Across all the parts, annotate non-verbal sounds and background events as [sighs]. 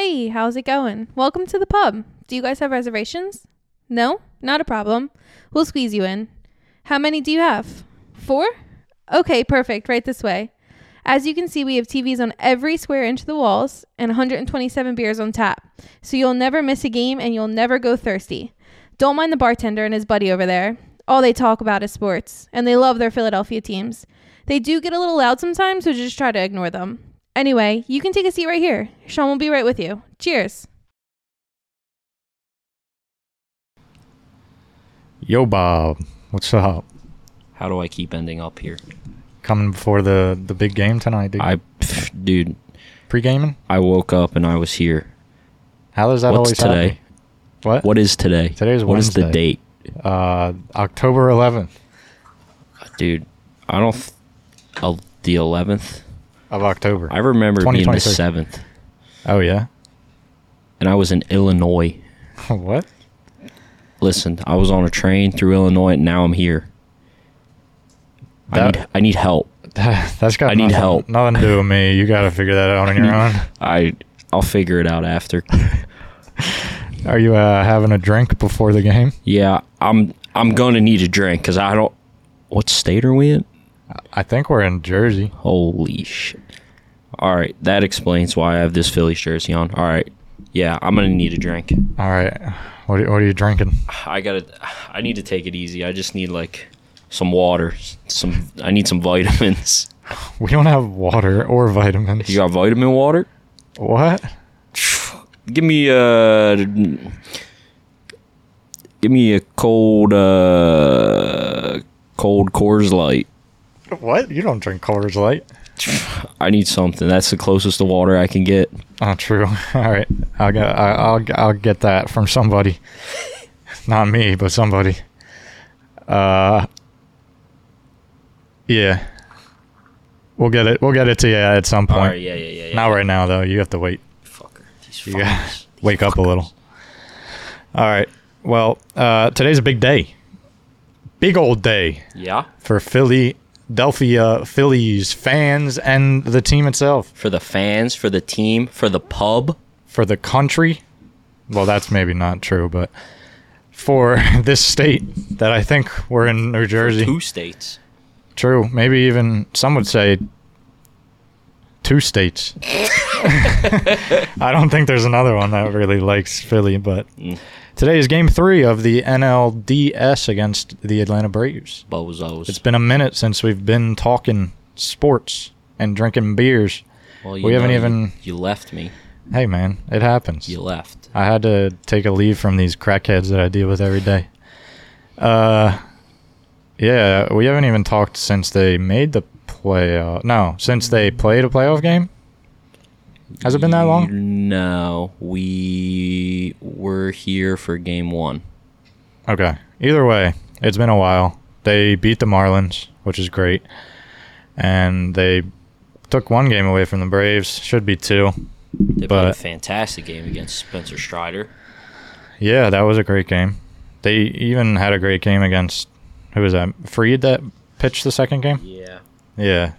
Hey, how's it going? Welcome to the pub. Do you guys have reservations? No? Not a problem. We'll squeeze you in. How many do you have? Four? Okay, perfect. Right this way. As you can see, we have TVs on every square inch of the walls and 127 beers on tap. So you'll never miss a game and you'll never go thirsty. Don't mind the bartender and his buddy over there. All they talk about is sports, and they love their Philadelphia teams. They do get a little loud sometimes, so just try to ignore them. Anyway, you can take a seat right here. Sean will be right with you. Cheers. Yo, Bob. What's up? How do I keep ending up here? Coming before the the big game tonight, dude. I, pff, dude, Pre-gaming? I woke up and I was here. How does that What's always today? happen? What? What is today? Today Today's What is the date, Uh, October 11th dude? I don't. Th- uh, the eleventh. Of October. I remember being the seventh, oh yeah. and I was in Illinois. [laughs] what? Listen, I was on a train through Illinois, and now I'm here. I need. I need help. [laughs] That's got. I need help. Nothing to do with me. You got to figure that out on your own. [laughs] I. I'll figure it out after. Are you uh, having a drink before the game? yeah, I'm. I'm gonna need a drink because I don't. What state are we in? I think we're in Jersey. Holy shit. All right, that explains why I have this Phillies jersey on. All right. Yeah, I'm going to need a drink. All right. What are, what are you drinking? I got to I need to take it easy. I just need like some water, some I need some [laughs] vitamins. We don't have water or vitamins. You got vitamin water? what? Give me a Give me a cold uh cold Coors Light. What? You don't drink Coors Light? I need something. That's the closest to water I can get. Oh, true. [laughs] All right, I'll get I- I'll I'll get that from somebody, [laughs] not me, but somebody. Uh, yeah, we'll get it. We'll get it to you at some point. All right, yeah, yeah, yeah. yeah. Not right now though. You have to wait. Fucker. These You got fuckers. [laughs] wake up a little. All right. Well, uh, today's a big day. Big old day Yeah. for Philadelphia Phillies fans and the team itself. For the fans, for the team, for the pub. for the country. Well, that's maybe not true, but for [laughs] this state that I think we're in New Jersey. Two states. True. Maybe even some would say two states. [laughs] [laughs] I don't think there's another one that really likes Philly, but today is game three of the NLDS against the Atlanta Braves. Bozos. It's been a minute since we've been talking sports and drinking beers. well, we haven't know, even- You, left me. Hey, man, it happens. You left. I had to take a leave from these crackheads that I deal with every day. Uh, yeah, we haven't even talked since they made the playoff. No, since they played a playoff game. Has it been that long? No, we were here for game one. Okay. Either way, it's been a while. They beat the Marlins, which is great, and they took one game away from the Braves. Should be two. They played a But- fantastic game against Spencer Strider. Yeah, that was a great game. They even had a great game against who was that? Fried that pitched the second game. Yeah. Yeah,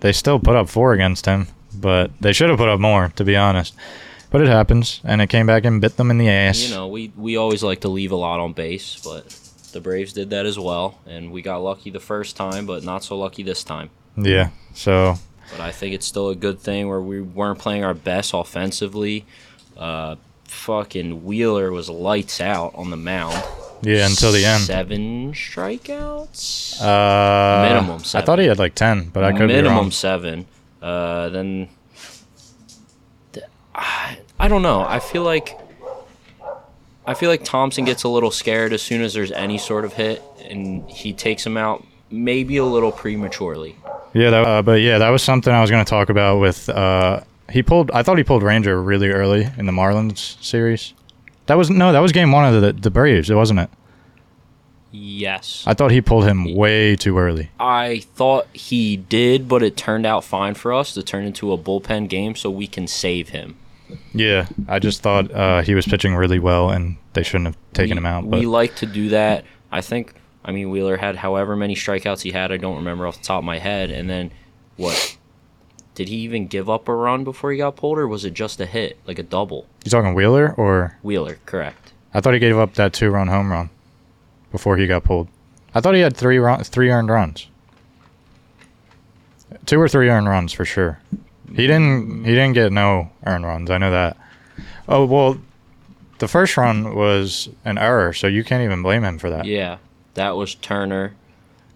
they still put up four against him, but they should have put up more, to be honest. But it happens, and it came back and bit them in the ass. You know, we, we always like to leave a lot on base, but the Braves did that as well, and we got lucky the first time, but not so lucky this time. Yeah, so But I think it's still a good thing where we weren't playing our best offensively. Uh, fucking Wheeler was lights out on the mound. yeah, until the end. Seven strikeouts. Uh, Minimum I thought he had like ten, but I could be minimum wrong. seven. Uh, then th- I, I don't know. I feel like I feel like Thomson gets a little scared as soon as there's any sort of hit, and he takes him out maybe a little prematurely. Yeah, that, uh, but yeah, that was something I was going to talk about with. Uh, he pulled. I thought he pulled Ranger really early in the Marlins series. That was no, that was game one of the the Braves, wasn't it? Yes, I thought he pulled him way too early. I thought he did, but it turned out fine for us to turn into a bullpen game so we can save him. Yeah, I just thought uh, he was pitching really well, and they shouldn't have taken we, him out. But We like to do that. I think. I mean, Wheeler had however many strikeouts he had. I don't remember off the top of my head. And then what? did he even give up a run before he got pulled, or was it just a hit, like a double? You talking Wheeler or Wheeler, correct. I thought he gave up that two run home run before he got pulled. I thought he had three run, three earned runs. Two or three earned runs for sure. He didn't he didn't get no earned runs. I know that. Oh well, the first run was an error, so you can't even blame him for that. Yeah, that was Turner.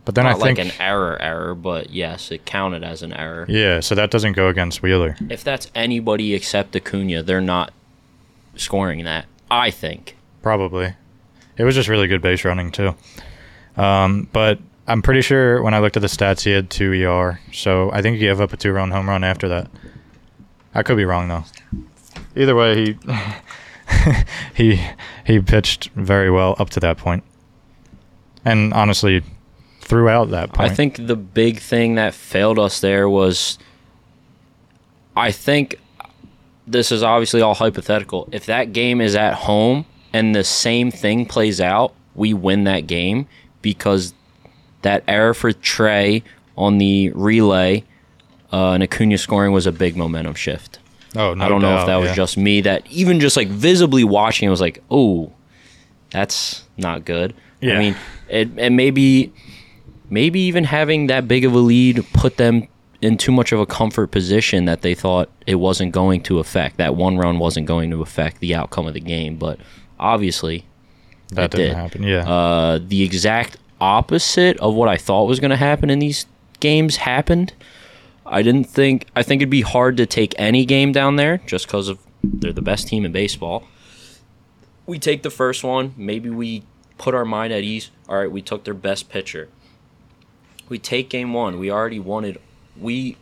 But then Not I think like an error, error, but yes, it counted as an error. yeah, so that doesn't go against Wheeler. If that's anybody except Acuna, they're not scoring that. I think. Probably. It was just really good base running too. Um, but I'm pretty sure when I looked at the stats, he had two ER. So I think he gave up a two-run home run after that. I could be wrong though. Either way, he [laughs] he he pitched very well up to that point, and honestly, throughout that point, I think the big thing that failed us there was I think this is obviously all hypothetical. If that game is at home and the same thing plays out, we win that game because that error for Trea on the relay uh, and Acuna scoring was a big momentum shift. Oh, no I don't know if that was yeah. just me that even just like visibly watching it was like, oh, that's not good. Yeah. I mean, it and maybe maybe even having that big of a lead put them in too much of a comfort position that they thought it wasn't going to affect that one run wasn't going to affect the outcome of the game. But obviously, that didn't did. happen. Yeah, uh, the exact opposite of what I thought was going to happen in these games happened. I didn't think. I think it'd be hard to take any game down there just because of they're the best team in baseball. We take the first one. Maybe we put our mind at ease. All right, we took their best pitcher. We take game one. We already wanted. We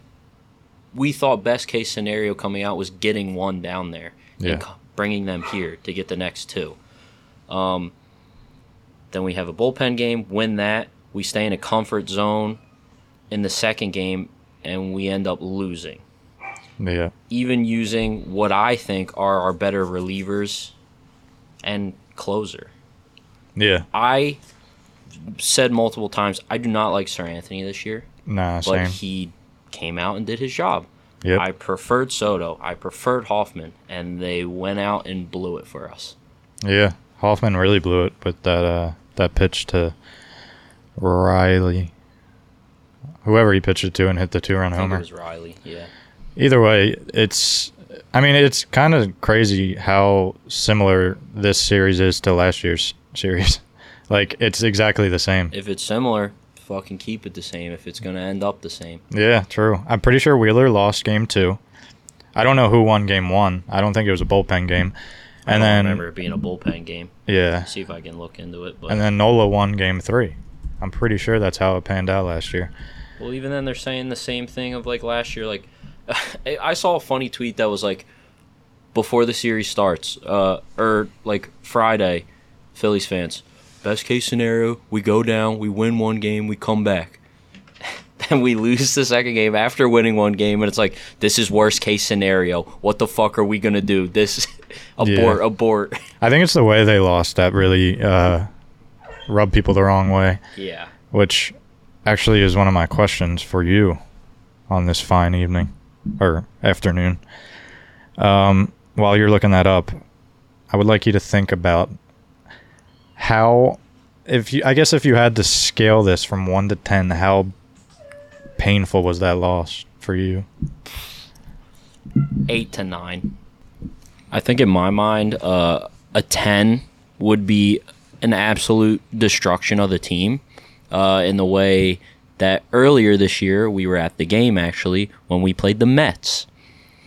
we thought best case scenario coming out was getting one down there Yeah. and bringing them here to get the next two. Um, then we have a bullpen game, win that. We stay in a comfort zone in the second game, and we end up losing. yeah, Even using what I think are our better relievers and closer. yeah. I said multiple times I do not like Seranthony this year, Nah, but same. he came out and did his job. Yep. I preferred Soto. I preferred Hoffman, and they went out and blew it for us. Yeah, Hoffman really blew it with that uh, that pitch to Riley. Whoever he pitched it to and hit the two run I think it homer. was Riley. Yeah. Either way, it's I mean, it's kind of crazy how similar this series is to last year's series. [laughs] like it's exactly the same. If it's similar, fucking keep it the same. If it's gonna end up the same, Yeah, true. I'm pretty sure Wheeler lost game 2. I don't know who won game 1. I don't think it was a bullpen game. I And don't then remember it being a bullpen game. yeah. See if I can look into it. But And then Nola won game 3. I'm pretty sure that's how it panned out last year. well, even then they're saying the same thing of like last year. Like I- [laughs] I saw a funny tweet that was like before the series starts, uh, or like Friday, Phillies fans. Best case scenario, we go down, we win one game, we come back. [laughs] Then we lose the second game after winning one game, and it's like this is worst case scenario. What the fuck are we gonna do? This [laughs] abort, Yeah. abort. I think it's the way they lost that really uh, rubbed people the wrong way, yeah. which actually is one of my questions for you on this fine evening or afternoon. Um, while you're looking that up, I would like you to think about how, if you, I guess, if you had to scale this from one to ten, how painful was that loss for you? eight to nine. I think in my mind, uh, a ten would be an absolute destruction of the team. Uh, in the way that earlier this year we were at the game actually when we played the Mets,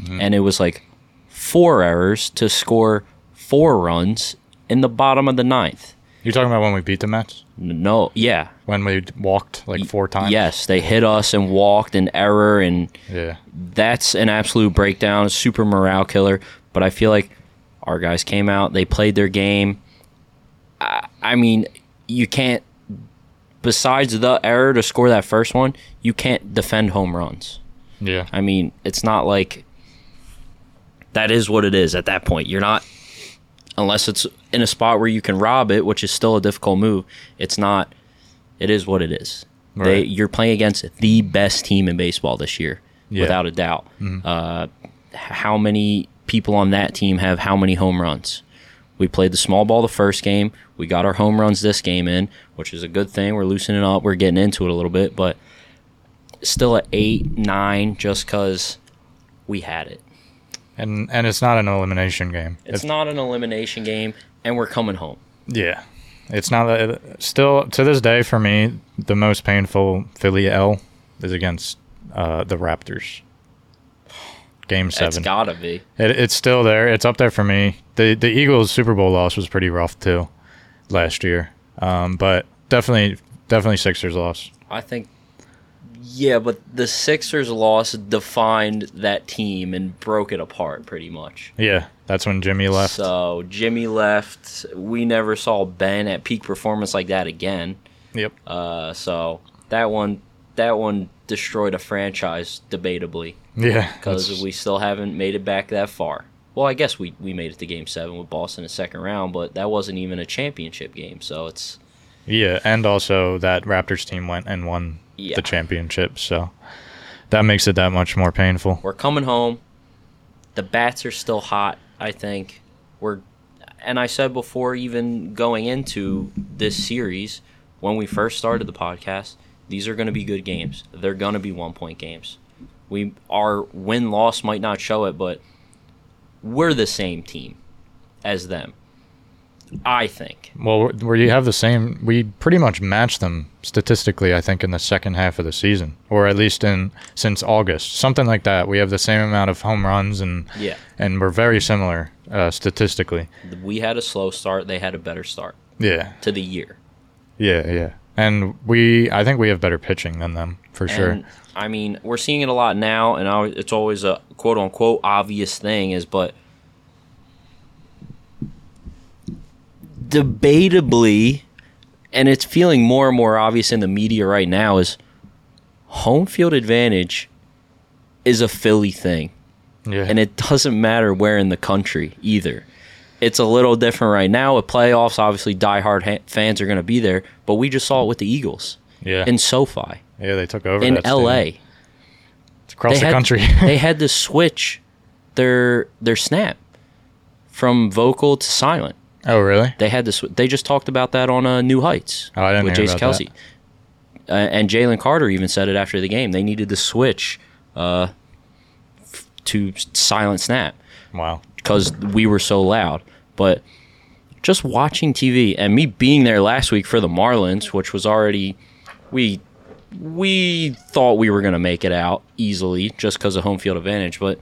and it was like four errors to score four runs in the bottom of the ninth. You're talking about when we beat the Mets, No, yeah, when we walked like four times. yes, they hit us and walked an error and Yeah. that's an absolute breakdown, super morale killer. But I feel like our guys came out, they played their game. I, I mean, you can't. Besides the error to score that first one, you can't defend home runs. Yeah. I mean, it's not like that is what it is at that point. You're not unless it's in a spot where you can rob it, which is still a difficult move. It's not. It is what it is. They, you're playing against the best team in baseball this year. Yeah. without a doubt. Mhm. Uh, how many people on that team have how many home runs? We played the small ball the first game. We got our home runs this game in, which is a good thing. We're loosening up. We're getting into it a little bit, but still at eight, nine, just because we had it. And and it's not an elimination game. It's not an elimination game, and we're coming home. Yeah, it's not. A, still to this day for me, the most painful Philly L is against uh, the Raptors. Game It's seven. gotta be. It, it's still there. It's up there for me. The the Eagles Super Bowl loss was pretty rough too, last year. Um, but definitely definitely Sixers loss. I think. Yeah, but the Sixers loss defined that team and broke it apart pretty much. Yeah, that's when Jimmy left. So Jimmy left. We never saw Ben at peak performance like that again. Yep. Uh, so that one, that one destroyed a franchise debatably Yeah, because we still haven't made it back that far. Well, I guess we, we made it to Game Seven with Boston in the second round, but that wasn't even a championship game. So it's yeah, and also that Raptors team went and won Yeah. the championship, so that makes it that much more painful. we're coming home. The bats are still hot. I think we're, and I said before, even going into this series, when we first started the podcast, these are going to be good games. They're going to be one point games. We our win loss might not show it, but we're the same team as them. I think. Well, where you have the same, we pretty much match them statistically. I think in the second half of the season, or at least in since August, something like that. We have the same amount of home runs, and Yeah, and we're very similar uh, statistically. we had a slow start. They had a better start Yeah, to the year. yeah, yeah. And we, I think we have better pitching than them for sure. I mean, we're seeing it a lot now, and it's always a quote unquote obvious thing. Is but debatably, and it's feeling more and more obvious in the media right now, is home field advantage is a Philly thing, Yeah, and it doesn't matter where in the country either. It's a little different right now with playoffs. Obviously, diehard ha- fans are going to be there, but we just saw it with the Eagles yeah, in SoFi yeah. They took over in LA. stadium. It's across They the had- country. [laughs] they [laughs] had to switch their their snap from vocal to silent. Oh, really? They had. Sw- they just talked about that on uh, New Heights Oh, I didn't with about Kelce, uh, and Jalen Carter even said it after the game. They needed to switch uh, f- to silent snap Wow. because we were so loud. But just watching TV and me being there last week for the Marlins, which was already we we thought we were going to make it out easily just because of home field advantage, but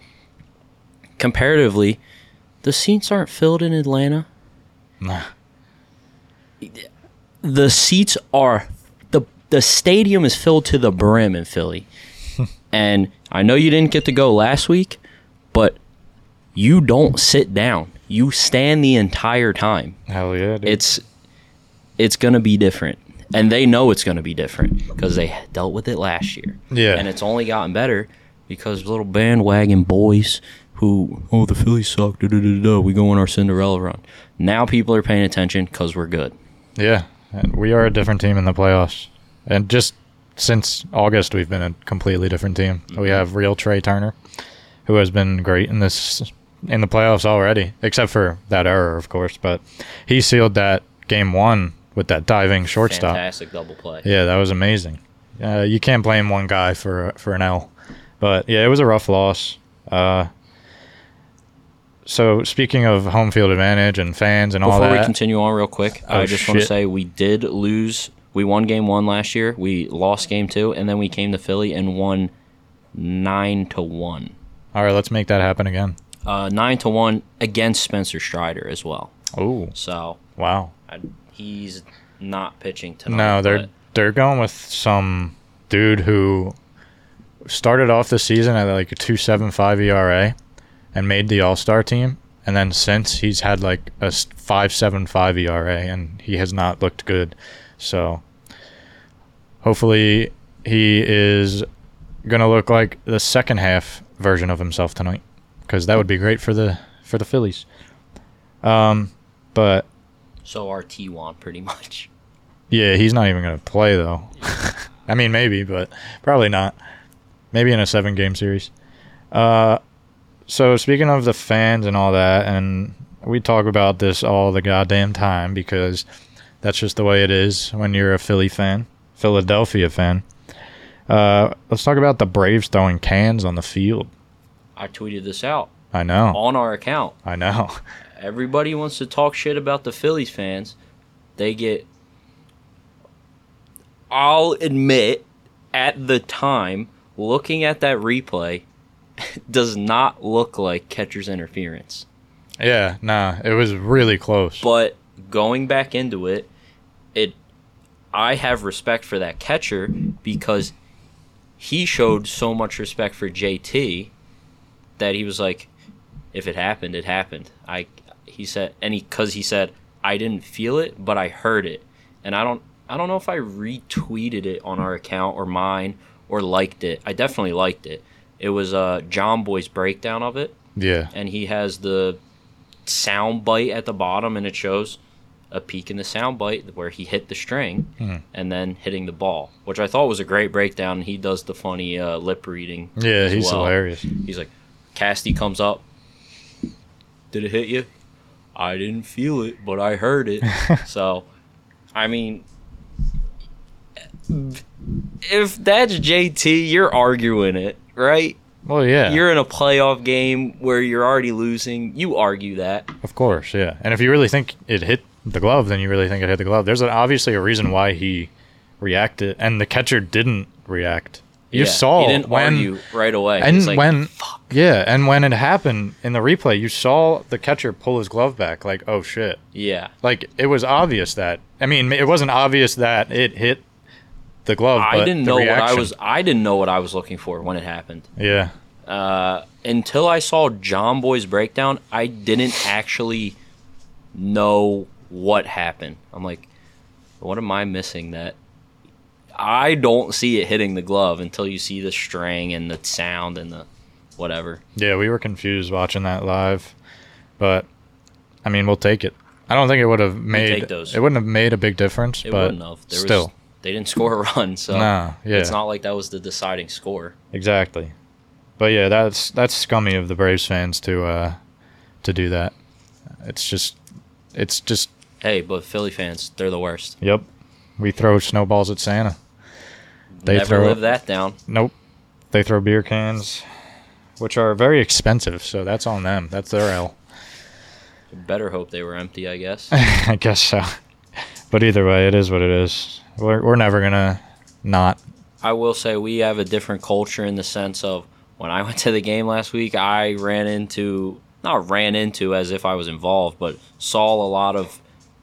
comparatively, the seats aren't filled in Atlanta. Nah. The seats are the the stadium is filled to the brim in Philly. [laughs] and I know you didn't get to go last week, but you don't sit down. You stand the entire time. Hell yeah. Dude. It's it's going to be different. And they know it's going to be different because they dealt with it last year. Yeah. And it's only gotten better because little bandwagon boys who, oh, the Phillies suck, da, da, da, da, we go on our Cinderella run. Now people are paying attention because we're good. Yeah, and we are a different team in the playoffs, and just since August, we've been a completely different team. We have real Trea Turner, who has been great in this in the playoffs already, except for that error, of course. But he sealed that game one with that diving shortstop. Fantastic double play. Yeah, that was amazing. Uh, you can't blame one guy for for an L, but yeah, it was a rough loss. Uh, so speaking of home field advantage and fans and all Before that, Before we continue on real quick, I Oh, just want to say we did lose. We won game one last year. We lost game two, and then we came to Philly and won nine to one. all right, let's make that happen again. Uh, nine to one against Spencer Strider as well. Oh, So wow. I, he's not pitching tonight. No, they're they're going with some dude who started off the season at like a two seven five ERA and made the All Star team, and then since he's had like a five seven five ERA and he has not looked good. So hopefully he is gonna look like the second half version of himself tonight, because that would be great for the for the Phillies. Um, but so our T1 pretty much. Yeah, he's not even going to play though. [laughs] I mean, maybe, but probably not. maybe in a seven game series. Uh, so speaking of the fans and all that, and we talk about this all the goddamn time because that's just the way it is when you're a Philly fan, Philadelphia fan. Uh, let's talk about the Braves throwing cans on the field. I tweeted this out I know, on our account. I know. [laughs] Everybody wants to talk shit about the Phillies fans. They get. I'll admit, at the time, looking at that replay, [laughs] does not look like catcher's interference. Yeah, nah, it was really close. But going back into it, it I have respect for that catcher because he showed so much respect for JT that he was like, if it happened, it happened. I he said and he cuz he said I didn't feel it, but I heard it. And I don't I don't know if I retweeted it on our account or mine or liked it. I definitely liked it. It was uh Jomboy's breakdown of it. Yeah, and he has the sound bite at the bottom and it shows a peak in the sound bite where he hit the string Mhm. and then hitting the ball which i thought was a great breakdown. And he does the funny uh, lip reading yeah, he's well. hilarious. he's like casty comes up. Did it hit you? I didn't feel it but i heard it. [laughs] So i mean if that's jt you're arguing it right Well, yeah, you're in a playoff game where you're already losing. You argue that. Of course, yeah. And if you really think it hit the glove, then you really think it hit the glove. There's a, obviously a reason why he reacted, and the catcher didn't react. You Yeah, saw he didn't when, argue right away. and like, when, yeah, and when it happened in the replay, you saw the catcher pull his glove back, like, oh shit, yeah, like it was obvious that. I mean, it wasn't obvious that it hit the glove. I didn't know what I was. I didn't know what I was looking for when it happened. Yeah, Uh, until I saw Jomboy's breakdown, I didn't actually know what happened. I'm like, what am I missing? That I don't see it hitting the glove until you see the string and the sound and the whatever. yeah, we were confused watching that live, but I mean, we'll take it. I don't think it would have made those. it wouldn't have made a big difference, It but wouldn't have. There still. They didn't [laughs] score a run, so Nah, yeah, it's not like that was the deciding score. exactly. But yeah, that's that's scummy of the Braves fans to uh to do that. It's just it's just Hey, but Philly fans, they're the worst. yep. We throw snowballs at Santa. They Never throw live that down. Nope. They throw beer cans, which are very expensive, so that's on them. That's their L. Better hope they were empty, I guess. [laughs] I guess so. But either way, it is what it is. We're we're never gonna not. I will say we have a different culture in the sense of when I went to the game last week, I ran into not ran into as if I was involved, but saw a lot of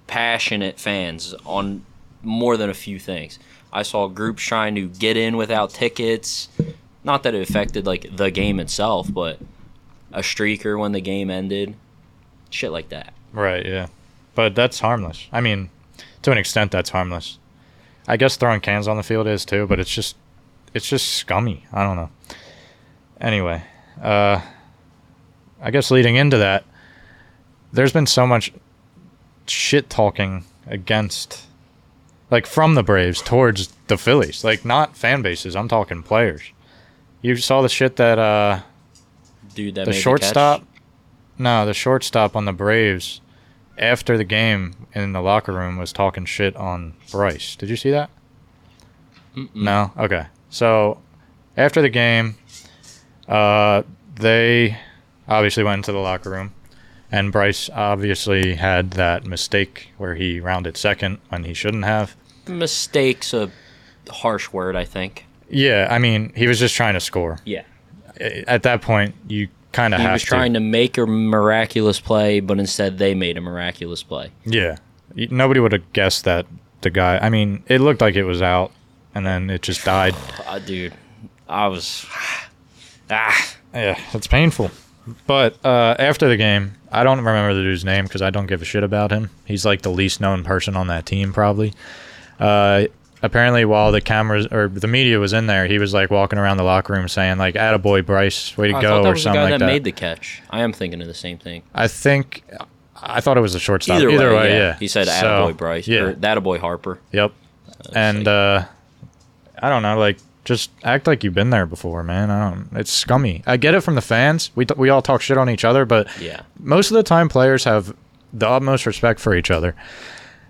passionate fans on more than a few things. I saw groups trying to get in without tickets. Not that it affected like the game itself, but a streaker when the game ended. Shit like that. Right. Yeah. But that's harmless. I mean, to an extent, that's harmless. I guess throwing cans on the field is too, but it's just it's just scummy. I don't know. Anyway, uh, I guess leading into that, there's been so much shit talking against, like from the Braves towards the Phillies, like not fan bases. I'm talking players. You saw the shit that uh, Dude, that the made catch. shortstop. No, the shortstop on the Braves after the game in the locker room was talking shit on Bryce. Did you see that? Mm-mm. No. Okay. So after the game, uh, they obviously went into the locker room, and Bryce obviously had that mistake where he rounded second when he shouldn't have. Mistakes a harsh word, I think. Yeah, I mean, he was just trying to score. Yeah. At that point, you kind of He was to. trying to make a miraculous play, but instead they made a miraculous play. Yeah. Nobody would have guessed that the guy. I mean, it looked like it was out, and then it just died. Uh, [sighs] dude, I was. [sighs] Ah. Yeah, it's painful. But uh, after the game, I don't remember the dude's name because I don't give a shit about him. He's like the least known person on that team, probably. Uh, apparently, while the cameras or the media was in there, he was like walking around the locker room saying like "Attaboy, Bryce, way to I go" thought that or was the something guy like that, that. made the catch. I am thinking of the same thing. I think I thought it was a shortstop. Either, Either, way, yeah. He said, "Attaboy Bryce," Yeah. or "Attaboy Harper." Yep. And like- uh, I don't know, like Just act like you've been there before, man. I don't. It's scummy. I get it from the fans. We we all talk shit on each other, but Yeah. most of the time players have the utmost respect for each other.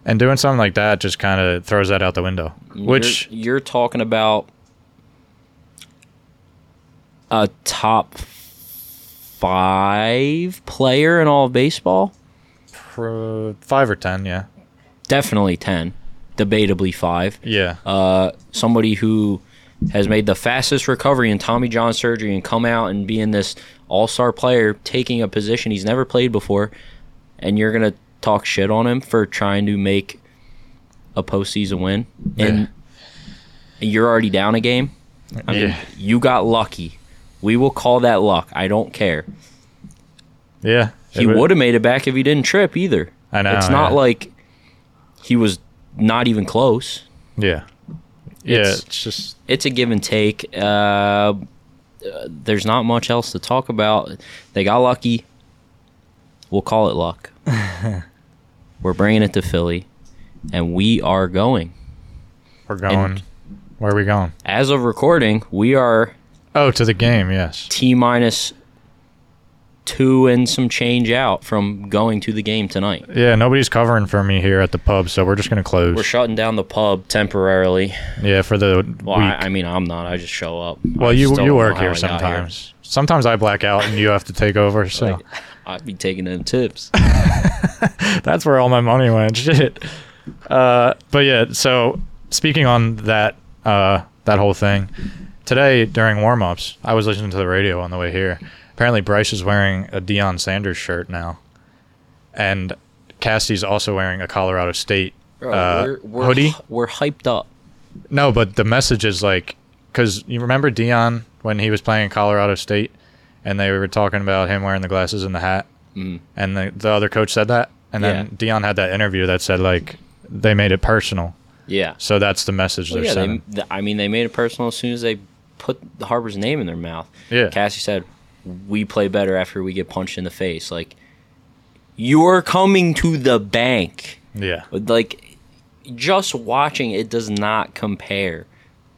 And doing something like that just kind of throws that out the window. Which you're, you're talking about a top five player in all of baseball. for five or ten, yeah, Definitely ten, debatably five. yeah, Uh, somebody who has made the fastest recovery in Tommy John surgery and come out and being this all-star player, taking a position he's never played before, and you're gonna talk shit on him for trying to make a postseason win, and you're already down a game. I mean, yeah, you got lucky. We will call that luck. I don't care. yeah. He would have made it back if he didn't trip either. I know. it's not yeah. like he was not even close. Yeah, yeah. It's- It's, just It's a give and take. Uh, uh, there's not much else to talk about. They got lucky. We'll call it luck. [laughs] We're bringing it to Philly, and we are going. we're going. where are we going? As of recording, we are Oh, to the game. Yes. T minus two and some change out from going to the game tonight. Yeah. Nobody's covering for me here at the pub, so we're just gonna close. We're shutting down the pub temporarily. yeah, for the Well, week. I, I mean, I'm not. I just show up. well, I you still you don't work how here I got sometimes. Sometimes I black out and you have to take over. So Like, I'd be taking them tips. [laughs] that's where all my money went. [laughs] Shit. Uh, but yeah. So speaking on that uh, that whole thing today during warm ups, I was listening to the radio on the way here. Apparently, Bryce is wearing a Deion Sanders shirt now, and Cassie's also wearing a Colorado State Bro, uh, we're, we're, hoodie. We're hyped up. No, but the message is like, because you remember Deion when he was playing in Colorado State, and they were talking about him wearing the glasses and the hat, Mhm. and the the other coach said that, and then Yeah. Deion had that interview that said like they made it personal, Yeah. so that's the message Well, they're yeah, sending. they, I mean, they made it personal as soon as they put the Harper's name in their mouth. Yeah. Cassie said, "We play better after we get punched in the face." Like, you're coming to the bank. yeah, Like, just watching it does not compare.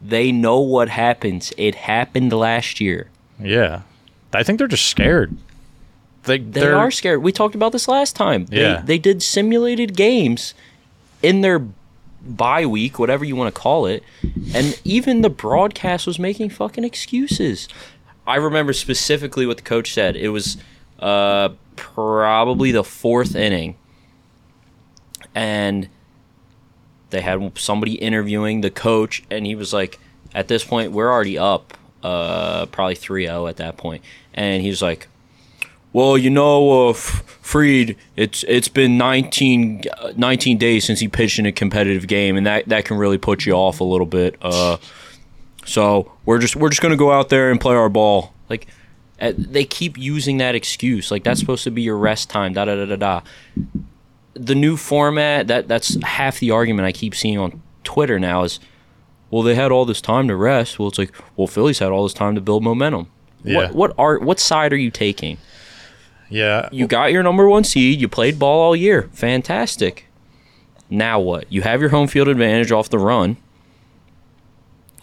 They know what happens. It happened last year. yeah. I think they're just scared. They They they're, are scared. We talked about this last time. They, Yeah. they did simulated games in their bye week, whatever you want to call it, and even the broadcast was making fucking excuses. I remember specifically what the coach said. It was uh, probably the fourth inning, and they had somebody interviewing the coach, and he was like, "At this point, we're already up, uh, probably 3-0 at that point," and he's like. Well, you know, uh, Fried, it's it's been 19, uh, 19 days since he pitched in a competitive game, and that, that can really put you off a little bit. Uh, so we're just we're just gonna go out there and play our ball. Like uh, they keep using that excuse, like that's supposed to be your rest time. Da da da da da. The new format that that's half the argument I keep seeing on Twitter now is, well, they had all this time to rest. Well, it's like, well, Philly's had all this time to build momentum. Yeah. What what are what side are you taking? yeah. You got your number one seed. You played ball all year. Fantastic. Now what? You have your home field advantage off the run.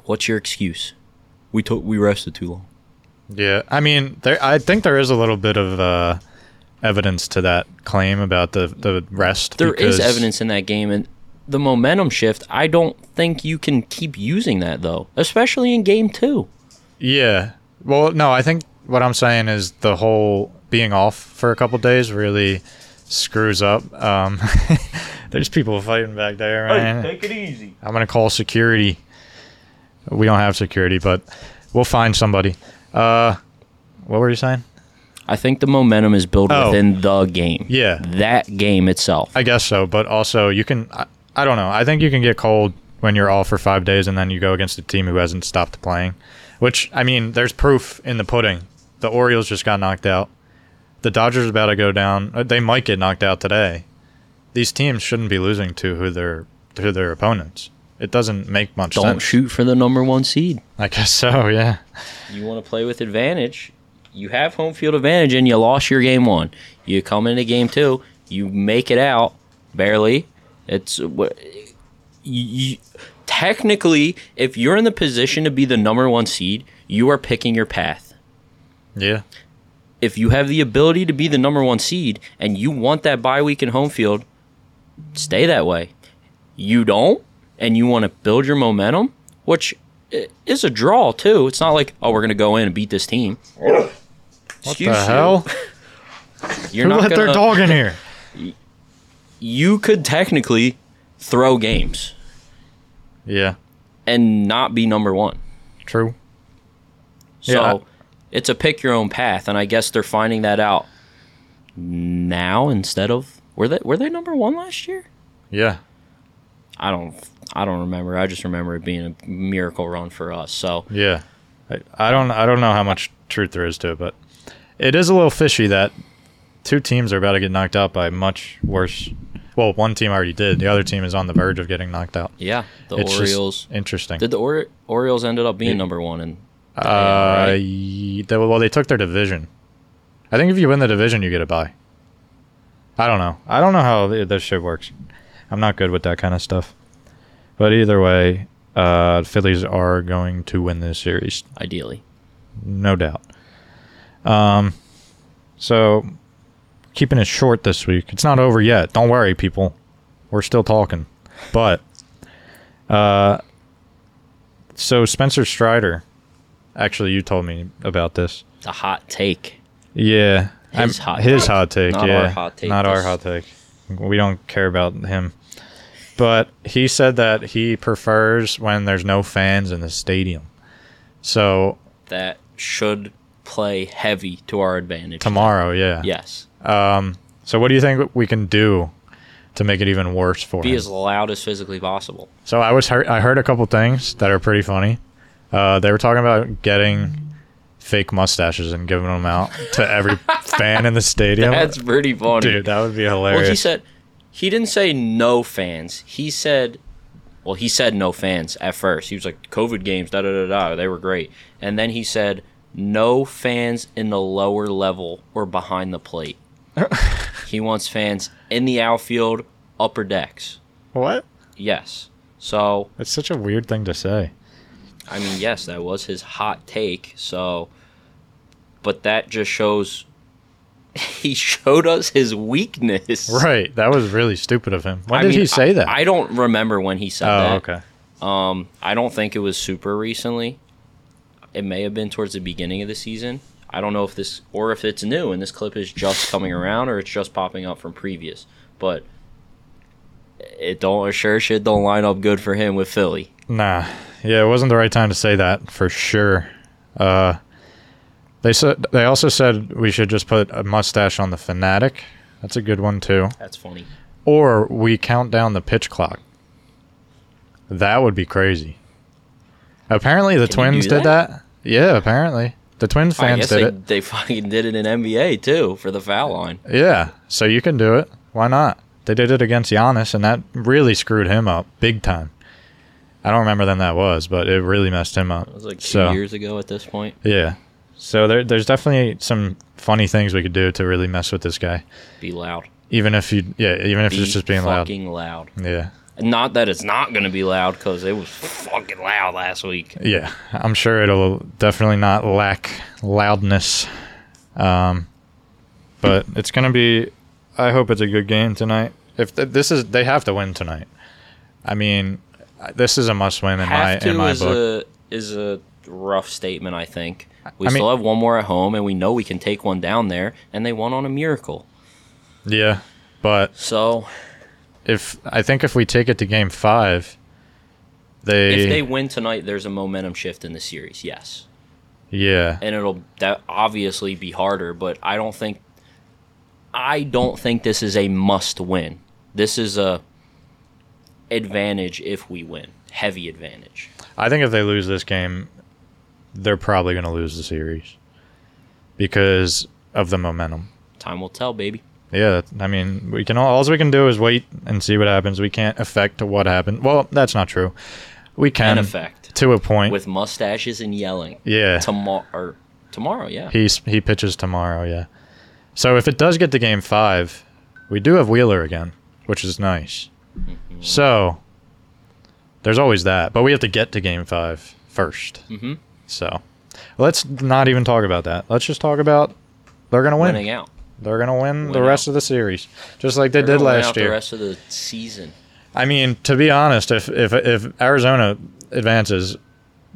What's your excuse? We took we rested too long. Yeah, I mean, there. I think there is a little bit of uh, evidence to that claim about the the rest. There is evidence in that game, and the momentum shift. I don't think you can keep using that though, especially in game two. Yeah. Well, no, I think what I'm saying is the whole being off for a couple days really screws up. Um, [laughs] there's people fighting back there, man. it easy. I'm gonna call security. We don't have security, but we'll find somebody. Uh, what were you saying? I think the momentum is built Oh. within the game. Yeah. That game itself. I guess so, but also you can. I, I don't know. I think you can get cold when you're all for five days and then you go against a team who hasn't stopped playing. Which I mean, there's proof in the pudding. The Orioles just got knocked out. The Dodgers are about to go down. Uh, They might get knocked out today. These teams shouldn't be losing to who their to their opponents. It doesn't make much sense. Don't sense. shoot for the number one seed. I guess so. [laughs] Yeah. You want to play with advantage. You have home field advantage, and you lost your game one. You come into game two, you make it out barely. It's what you, technically, if you're in the position to be the number one seed, you are picking your path. Yeah. If you have the ability to be the number one seed and you want that bye week in home field, stay that way. You don't, and you want to build your momentum, which is a draw too. It's not like oh we're gonna go in and beat this team. What Excuse the hell? [laughs] You're Who not let their gonna. dog in here? [laughs] You could technically throw games Yeah. and not be number one. True. So Yeah, I- it's a pick your own path, and I guess they're finding that out now instead of were they were they number one last year? Yeah. I don't I don't remember. I just remember it being a miracle run for us. So Yeah. I, I don't I don't know how much truth there is to it, but it is a little fishy that two teams are about to get knocked out by much worse. Well, one team already did. The other team is on the verge of getting knocked out. yeah, the It's Orioles. interesting. Did the or- Orioles ended up being Yeah. number one and Uh, right? they, well, they took their division. I think if you win the division, you get a bye. I don't know. I don't know how this shit works. I'm not good with that kind of stuff. But either way, uh, Phillies are going to win this series, ideally? no doubt. Um, so keeping it short this week. It's not over yet. Don't worry, people. We're still talking. But uh, so Spencer Strider. Actually, you told me about this. The hot take. Yeah, His hot his take. hot take. Not yeah, our hot take, Not our hot take. We don't care about him. But he said that he prefers when there's no fans in the stadium. So That should play heavy to our advantage. tomorrow, yeah. Yes. Um. So what do you think we can do to make it even worse for Be him? as loud as physically possible. So I was heard, I heard a couple things that are pretty funny. Uh, they were talking about getting fake mustaches and giving them out to every [laughs] fan in the stadium. That's pretty funny. Dude, that would be hilarious. Well, he said he didn't say no fans. He said, well, he said no fans at first. He was like COVID games, da da da da. They were great, and then he said no fans in the lower level or behind the plate. [laughs] he wants fans in the outfield, upper decks. what? Yes. So That's such a weird thing to say. I mean, yes, that was his hot take. So, but that just shows [laughs] he showed us his weakness. Right. That was really stupid of him. When I did mean, he say I- that? I don't remember when he said oh, that. okay. Um, I don't think it was super recently. It may have been towards the beginning of the season. I don't know if this or if it's new and this clip is just coming around or it's just popping up from previous. But it don't sure shit don't line up good for him with Philly. Nah. Yeah, it wasn't the right time to say that for sure. Uh, they said they also said we should just put a mustache on the Phanatic. That's a good one too. That's funny. Or we count down the pitch clock. That would be crazy. Apparently the Can Twins do did that? Yeah, apparently. The Twins fans did they, it. they [laughs] fucking did it in NBA too for the foul line. Yeah, so you can do it. Why not? They did it against Giannis, and that really screwed him up big time. I don't remember when that was, but it really messed him up. It was like two so, years ago at this point. Yeah. So there, there's definitely some funny things we could do to really mess with this guy. Be loud. Even if you, yeah, even if Be it's just being loud. fucking loud. Yeah. Not that it's not going to be loud because it was fucking loud last week. Yeah, I'm sure it'll definitely not lack loudness. Um, but it's gonna be. I hope it's a good game tonight. If th- this is, they have to win tonight. I mean, this is a must-win in my have to in my is book. a is a rough statement. I think we I mean- still have one more at home, and we know we can take one down there, and they won on a miracle. Yeah, but So if I think if we take it to Game Five, they, if they win tonight, there's a momentum shift in the series. Yes, yeah and it'll that obviously be harder, but I don't think I don't think this is a must win. This is a advantage if we win, heavy advantage. I think if they lose this game, they're probably gonna lose the series because of the momentum. Time will tell, baby. Yeah, I mean, we can all, all we can do is wait and see what happens. We can't affect what happened. Well, that's not true. We can An effect to a point. with mustaches and yelling. yeah, Tomorrow or tomorrow, yeah. he's he pitches tomorrow. Yeah, so if it does get to game five, we do have Wheeler again, which is nice. Mm-hmm. So there's always that. But we have to get to game five first. Mm-hmm. So let's not even talk about that. Let's just talk about they're gonna win. Winning out. They're gonna win, the Win rest of the series, just like they They're did last year. The rest of the season. I mean, to be honest, if if if Arizona advances,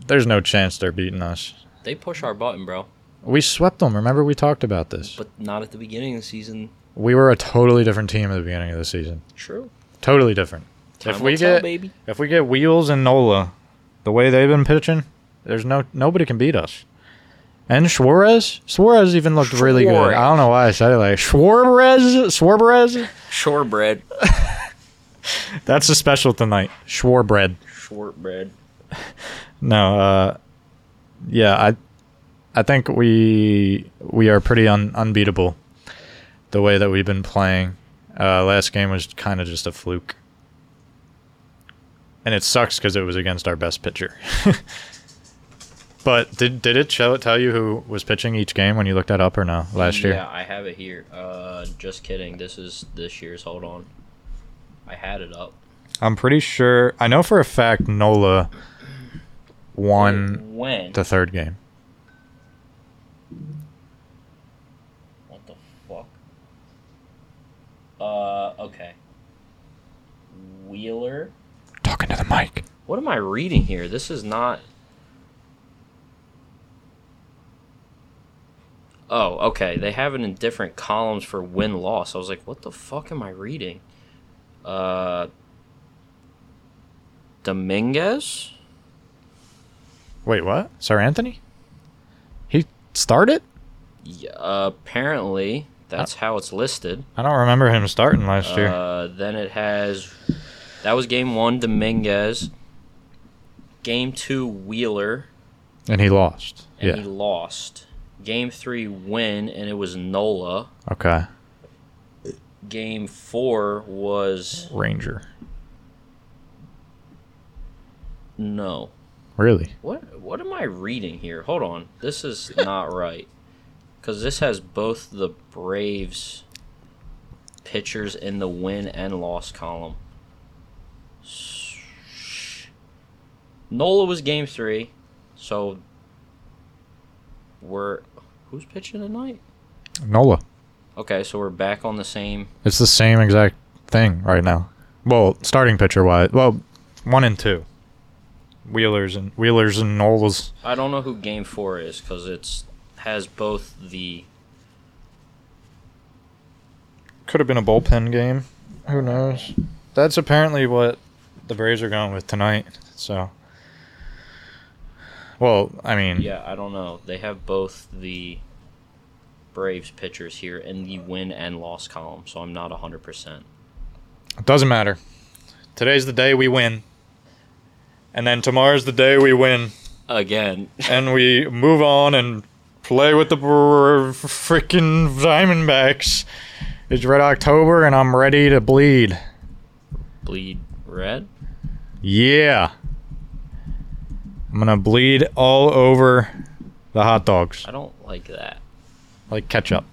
there's no chance they're beating us. They push our button, bro. We swept them. Remember we talked about this. But not at the beginning of the season. We were a totally different team at the beginning of the season. True. Totally different. Time if we tell, get baby. if we get Wheels and Nola, the way they've been pitching, there's no nobody can beat us. And Suarez, Suarez even looked really good. I don't know why I said it like Suarez, Suarez. Shortbread. [laughs] That's a special tonight. Schwarbread. Shortbread. No, uh, yeah, I, I think we we are pretty un, unbeatable. The way that we've been playing, uh, last game was kind of just a fluke, and it sucks because it was against our best pitcher. [laughs] but did did it show tell you who was pitching each game when you looked that up or no last year? Yeah, I have it here. Uh, just kidding. This is this year's. Hold on. I had it up. I'm pretty sure. I know for a fact Nola won when? the third game. What the fuck? Uh, okay. Wheeler. Talking to the mic. What am I reading here? This is not. Oh, okay. They have it in different columns for win loss. I was like, what the fuck am I reading? Uh. Dominguez? Wait, what? Seranthony? He started? Yeah, apparently, that's how it's listed. I don't remember him starting last year. Uh, then it has that was game one Dominguez, game two Wheeler, And he lost. and yeah. he lost. Game three win, and it was Nola. okay. Game four was Ranger. no. Really? What what am I reading here? Hold on, this is [laughs] not right. Because this has both the Braves pitchers in the win and loss column. Nola was game three, so we're who's pitching tonight? Nola. Okay, so we're back on the same. It's the same exact thing right now. Well, starting pitcher wise. Well, one and two. Wheelers and Wheelers and Nolas. I don't know who game four is because it's has both the Could have been a bullpen game. Who knows? That's apparently what the Braves are going with tonight. So. Well, I mean, Yeah, I don't know. They have both the Braves pitchers here in the win and loss column, so I'm not 100%. it doesn't matter. Today's the day we win. And then tomorrow's the day we win. Again, and we move on and play with the br- freaking Diamondbacks. It's Red October, and I'm ready to bleed. bleed red. Yeah. I'm gonna bleed all over the hot dogs I don't like that. like ketchup.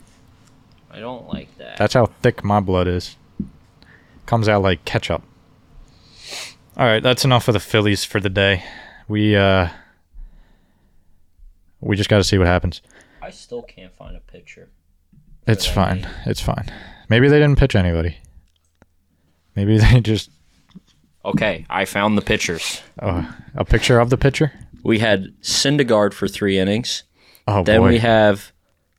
I don't like that. That's how thick my blood is. Comes out like ketchup. All right, that's enough of the Phillies for the day. We uh we just got to see what happens. I still can't find a picture. It's fine. It's fine. Maybe they didn't pitch anybody. Maybe [laughs] they just Okay, I found the pitchers. oh, a picture of the pitcher. We had Syndergaard for three innings. Oh Then boy. we have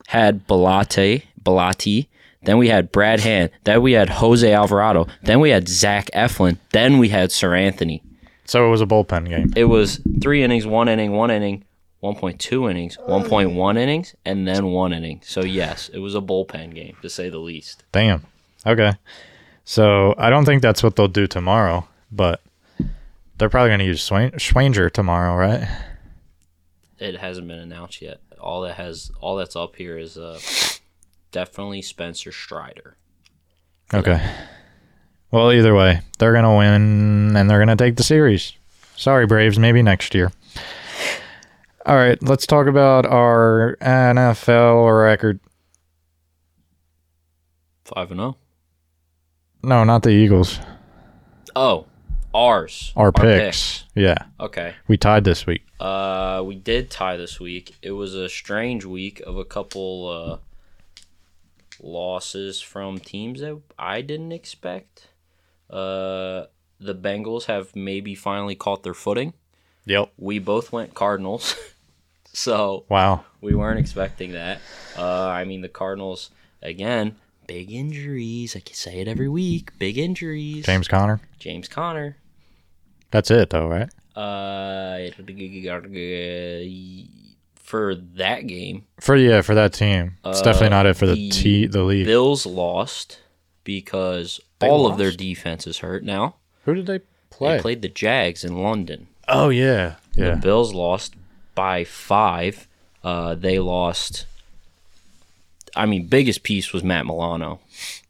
had Belate, Bellatti. Then we had Brad Hand. Then we had Jose Alvarado. Then we had Zach Eflin. Then we had Seranthony. so it was a bullpen game. It was three innings, one inning, one inning, 1.2 innings, 1.1 innings, and then one inning. So, yes, it was a bullpen game, to say the least. Damn. Okay. So I don't think that's what they'll do tomorrow, but they're probably going to use Swain- Schwanger tomorrow, right? It hasn't been announced yet. All that has, all that's up here is uh, definitely Spencer Strider. Okay. Well, either way, they're going to win and they're going to take the series. Sorry, Braves. Maybe next year. All right. Let's talk about our NFL record. Five and zero. No, not the Eagles. Oh, Ours. Our, picks. Yeah, Okay. we tied this week. Uh, we did tie this week. It was a strange week of a couple uh, losses from teams that I didn't expect. Uh, the Bengals have maybe finally caught their footing. Yep. We both went Cardinals, [laughs] so Wow. we weren't expecting that. Uh, I mean, the Cardinals again, big injuries. I can say it every week. Big injuries. James Conner. James Conner. That's it though, right? Uh, for that game, For yeah, for that team. It's Uh, definitely not it for the the T the league. Bills lost because They all of their lost? defense is hurt now. Who did they play? They played the Jags in London. oh yeah. Yeah. The Bills lost by five. Uh, they lost. I mean, biggest piece was Matt Milano.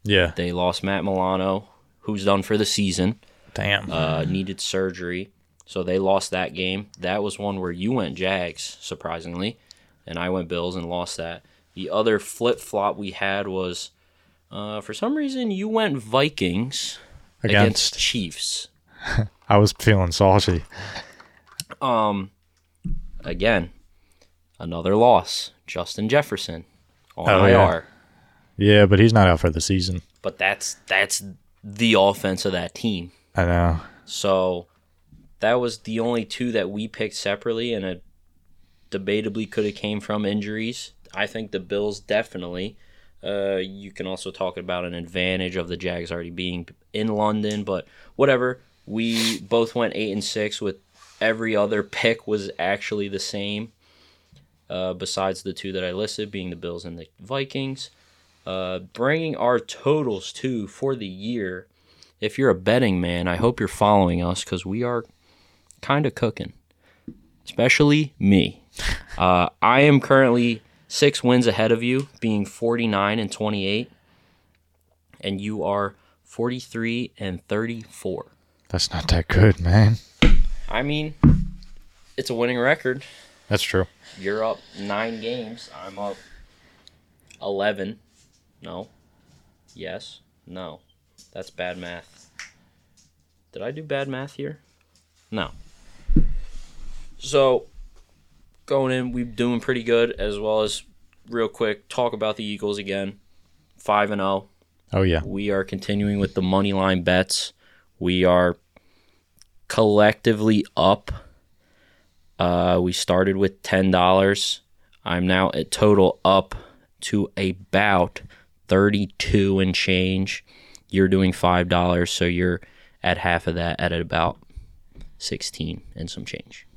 Yeah. They lost Matt Milano, who's done for the season. Damn. Uh, needed surgery, so they lost that game. That was one where you went Jags, surprisingly, and I went Bills and lost that. The other flip flop we had was, uh, for some reason, you went Vikings against, Against Chiefs. [laughs] I was feeling saucy. Um, again, another loss. Justin Jefferson on Oh, IR. yeah. Yeah, but he's not out for the season. But that's that's the offense of that team. I know. So that was the only two that we picked separately, and it debatably could have came from injuries. I think the Bills definitely. Uh, you can also talk about an advantage of the Jags already being in London, but whatever. We both went eight and six with every other pick was actually the same. Uh, besides the two that I listed, being the Bills and the Vikings, uh, bringing our totals to for the year if you're a betting man, I hope you're following us because we are kind of cooking, especially me. [laughs] Uh, I am currently six wins ahead of you, being 49 and 28, and you are 43 and 34. That's not that good, man. I mean, it's a winning record. That's true. You're up nine games. I'm up 11. No. Yes. No. That's bad math. Did I do bad math here? No. So, going in, we're doing pretty good, as well as real quick talk about the Eagles again. 5 and 0. Oh yeah. We are continuing with the money line bets. We are collectively up. Uh, we started with ten dollars. I'm now at total up to about thirty-two and change. You're doing five dollars, so you're at half of that at about sixteen and some change.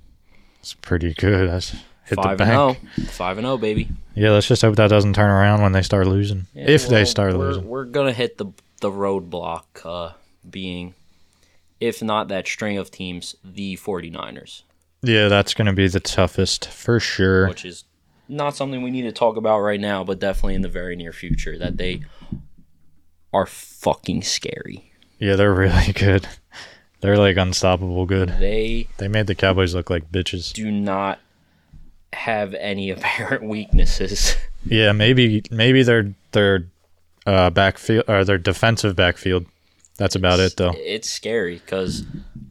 It's pretty good. That's hit Five the and bank. zero. Five and zero, baby. Yeah, let's just hope that doesn't turn around when they start losing. Yeah, if they start we're, losing. we're gonna hit the the roadblock, uh, being if not that string of teams, the 49ers, Yeah, that's going to be the toughest for sure. which is not something we need to talk about right now, but definitely in the very near future that they are fucking scary. Yeah, they're [laughs] really good. They're like unstoppable good. They They made the Cowboys look like bitches. do not have any [laughs] apparent weaknesses. Yeah, maybe maybe their their uh backfield or their defensive backfield. That's about it though. It's scary because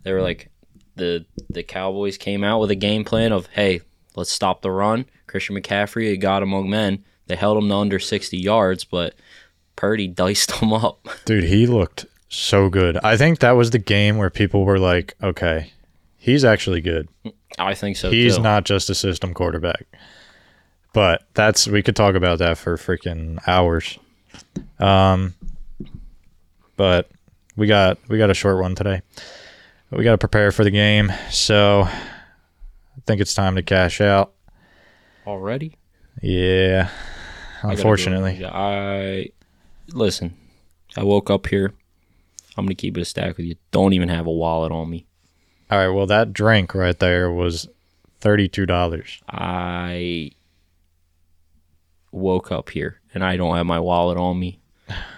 they were like the the Cowboys came out with a game plan of hey, let's stop the run. Christian McCaffrey a god among men. They held him to under sixty yards, but Purdy diced [laughs] them up. Dude, he looked so good. I think that was the game where people were like, okay, he's actually good. I think so. He's too. not just a system quarterback. But that's we could talk about that for freaking hours. Um but we got we got a short one today. We got to prepare for the game. So I think it's time to cash out. already. Yeah. I gotta go. Unfortunately. I listen. I woke up here. I'm gonna keep it a stack with you. Don't even have a wallet on me. All right, well that drink right there was $32. I woke up here and I don't have my wallet on me.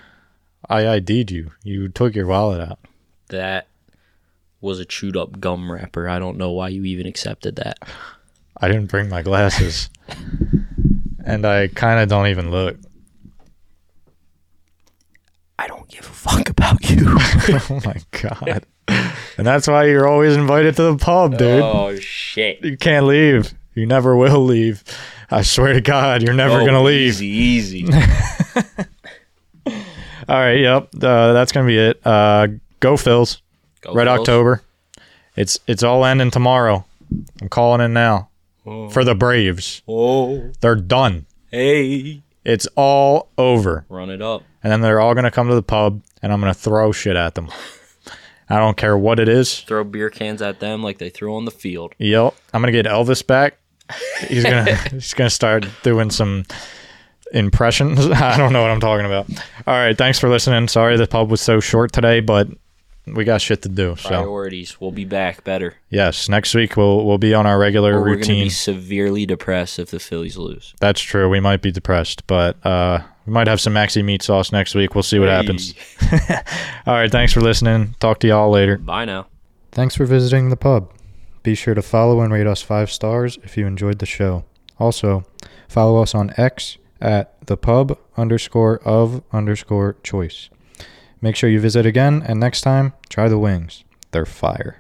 [sighs] I ID'd you. You took your wallet out. That was a chewed up gum wrapper. I don't know why you even accepted that. [sighs] I didn't bring my glasses. [laughs] and I kind of don't even look. I don't give a fuck about you. [laughs] oh my god. and that's why you're always invited to the pub, dude. Oh shit. You can't leave. You never will leave. I swear to God, you're never Oh, gonna leave. Easy, easy. [laughs] All right, yep. Uh, that's gonna be it. Uh, go Phils. Go Red Phils. October. It's it's all ending tomorrow. I'm calling it now Oh. for the Braves. oh, They're done. hey. It's all over. Run it up. And then they're all gonna come to the pub, and I'm gonna throw shit at them. I don't care what it is. Throw beer cans at them like they threw on the field. Yep. I'm gonna get Elvis back. He's gonna [laughs] he's gonna start doing some impressions. [laughs] I don't know what I'm talking about. All right, thanks for listening. Sorry the pub was so short today, but we got shit to do. So Priorities. We'll be back better. yes, next week we'll we'll be on our regular Or we're going to routine. be severely depressed if the Phillies lose. That's true. We might be depressed, but uh, we might have some maxi meat sauce next week. We'll see what happens. [laughs] All right, thanks for listening. Talk to y'all later. Bye now. Thanks for visiting the pub. Be sure to follow and rate us five stars if you enjoyed the show. Also, follow us on X at the pub underscore of underscore choice. Make sure you visit again, and next time, try the wings. They're fire.